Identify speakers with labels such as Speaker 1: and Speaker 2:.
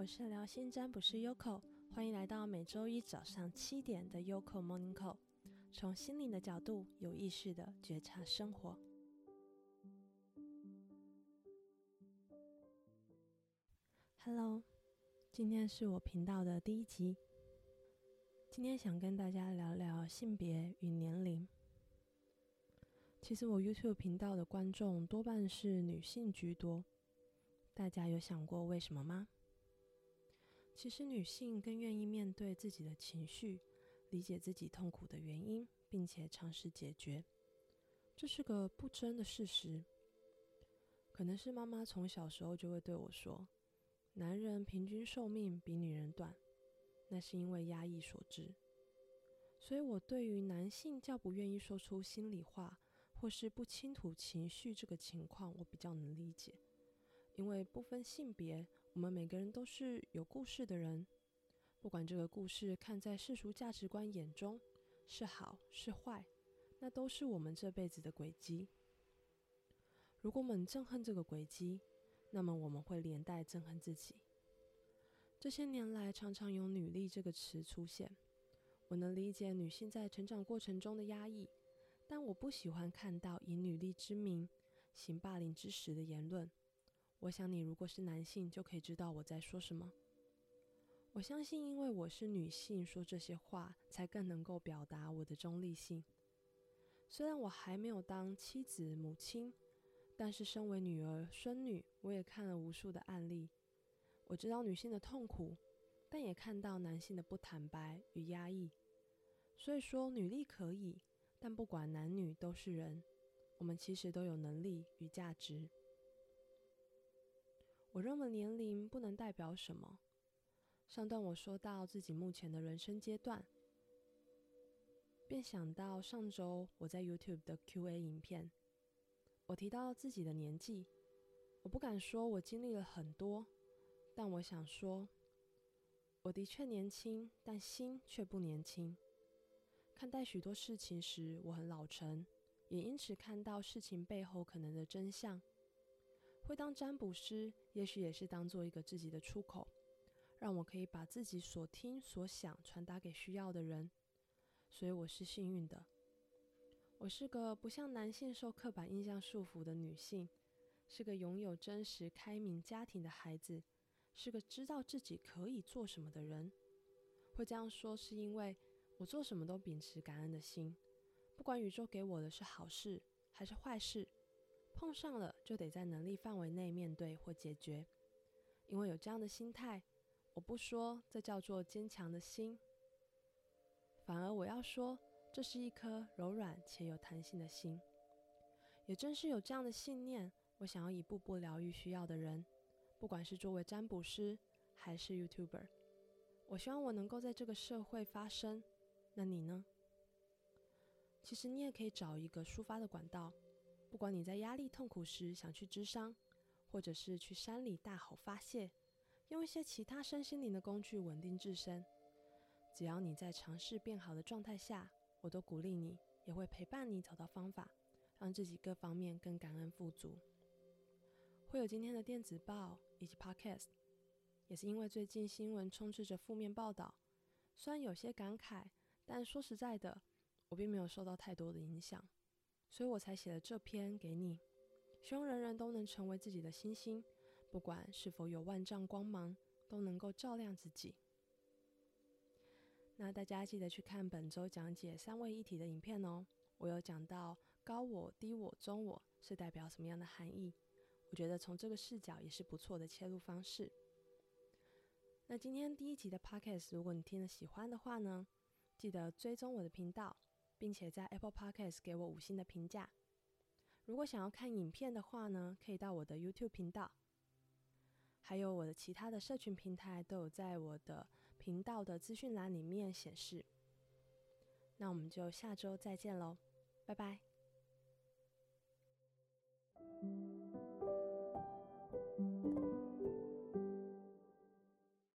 Speaker 1: 我是聊心占卜师 Yoko，欢迎来到每周一早上七点的 Yoko Morning Call，从心灵的角度有意识的觉察生活。Hello，今天是我频道的第一集，今天想跟大家聊聊性别与年龄。其实我 YouTube 频道的观众多半是女性居多，大家有想过为什么吗？其实女性更愿意面对自己的情绪，理解自己痛苦的原因，并且尝试解决，这是个不争的事实。可能是妈妈从小时候就会对我说：“男人平均寿命比女人短，那是因为压抑所致。”所以，我对于男性较不愿意说出心里话，或是不倾吐情绪这个情况，我比较能理解。因为不分性别，我们每个人都是有故事的人。不管这个故事看在世俗价值观眼中是好是坏，那都是我们这辈子的轨迹。如果我们憎恨这个轨迹，那么我们会连带憎恨自己。这些年来，常常有“女力”这个词出现。我能理解女性在成长过程中的压抑，但我不喜欢看到以女力之名行霸凌之实的言论。我想你如果是男性，就可以知道我在说什么。我相信，因为我是女性，说这些话才更能够表达我的中立性。虽然我还没有当妻子、母亲，但是身为女儿、孙女，我也看了无数的案例。我知道女性的痛苦，但也看到男性的不坦白与压抑。所以说，女力可以，但不管男女都是人，我们其实都有能力与价值。我认为年龄不能代表什么。上段我说到自己目前的人生阶段，便想到上周我在 YouTube 的 QA 影片，我提到自己的年纪，我不敢说我经历了很多，但我想说，我的确年轻，但心却不年轻。看待许多事情时，我很老成，也因此看到事情背后可能的真相。会当占卜师，也许也是当做一个自己的出口，让我可以把自己所听所想传达给需要的人。所以我是幸运的。我是个不像男性受刻板印象束缚的女性，是个拥有真实开明家庭的孩子，是个知道自己可以做什么的人。会这样说，是因为我做什么都秉持感恩的心，不管宇宙给我的是好事还是坏事。碰上了就得在能力范围内面对或解决，因为有这样的心态，我不说这叫做坚强的心，反而我要说这是一颗柔软且有弹性的心。也正是有这样的信念，我想要一步步疗愈需要的人，不管是作为占卜师还是 YouTuber，我希望我能够在这个社会发声。那你呢？其实你也可以找一个抒发的管道。不管你在压力痛苦时想去咨商，或者是去山里大吼发泄，用一些其他身心灵的工具稳定自身，只要你在尝试变好的状态下，我都鼓励你，也会陪伴你找到方法，让自己各方面更感恩富足。会有今天的电子报以及 Podcast，也是因为最近新闻充斥着负面报道，虽然有些感慨，但说实在的，我并没有受到太多的影响。所以我才写了这篇给你，希望人人都能成为自己的星星，不管是否有万丈光芒，都能够照亮自己。那大家记得去看本周讲解三位一体的影片哦，我有讲到高我、低我、中我是代表什么样的含义，我觉得从这个视角也是不错的切入方式。那今天第一集的 Podcast，如果你听了喜欢的话呢，记得追踪我的频道。并且在 Apple Podcast 给我五星的评价。如果想要看影片的话呢，可以到我的 YouTube 频道，还有我的其他的社群平台都有在我的频道的资讯栏里面显示。那我们就下周再见喽，拜拜。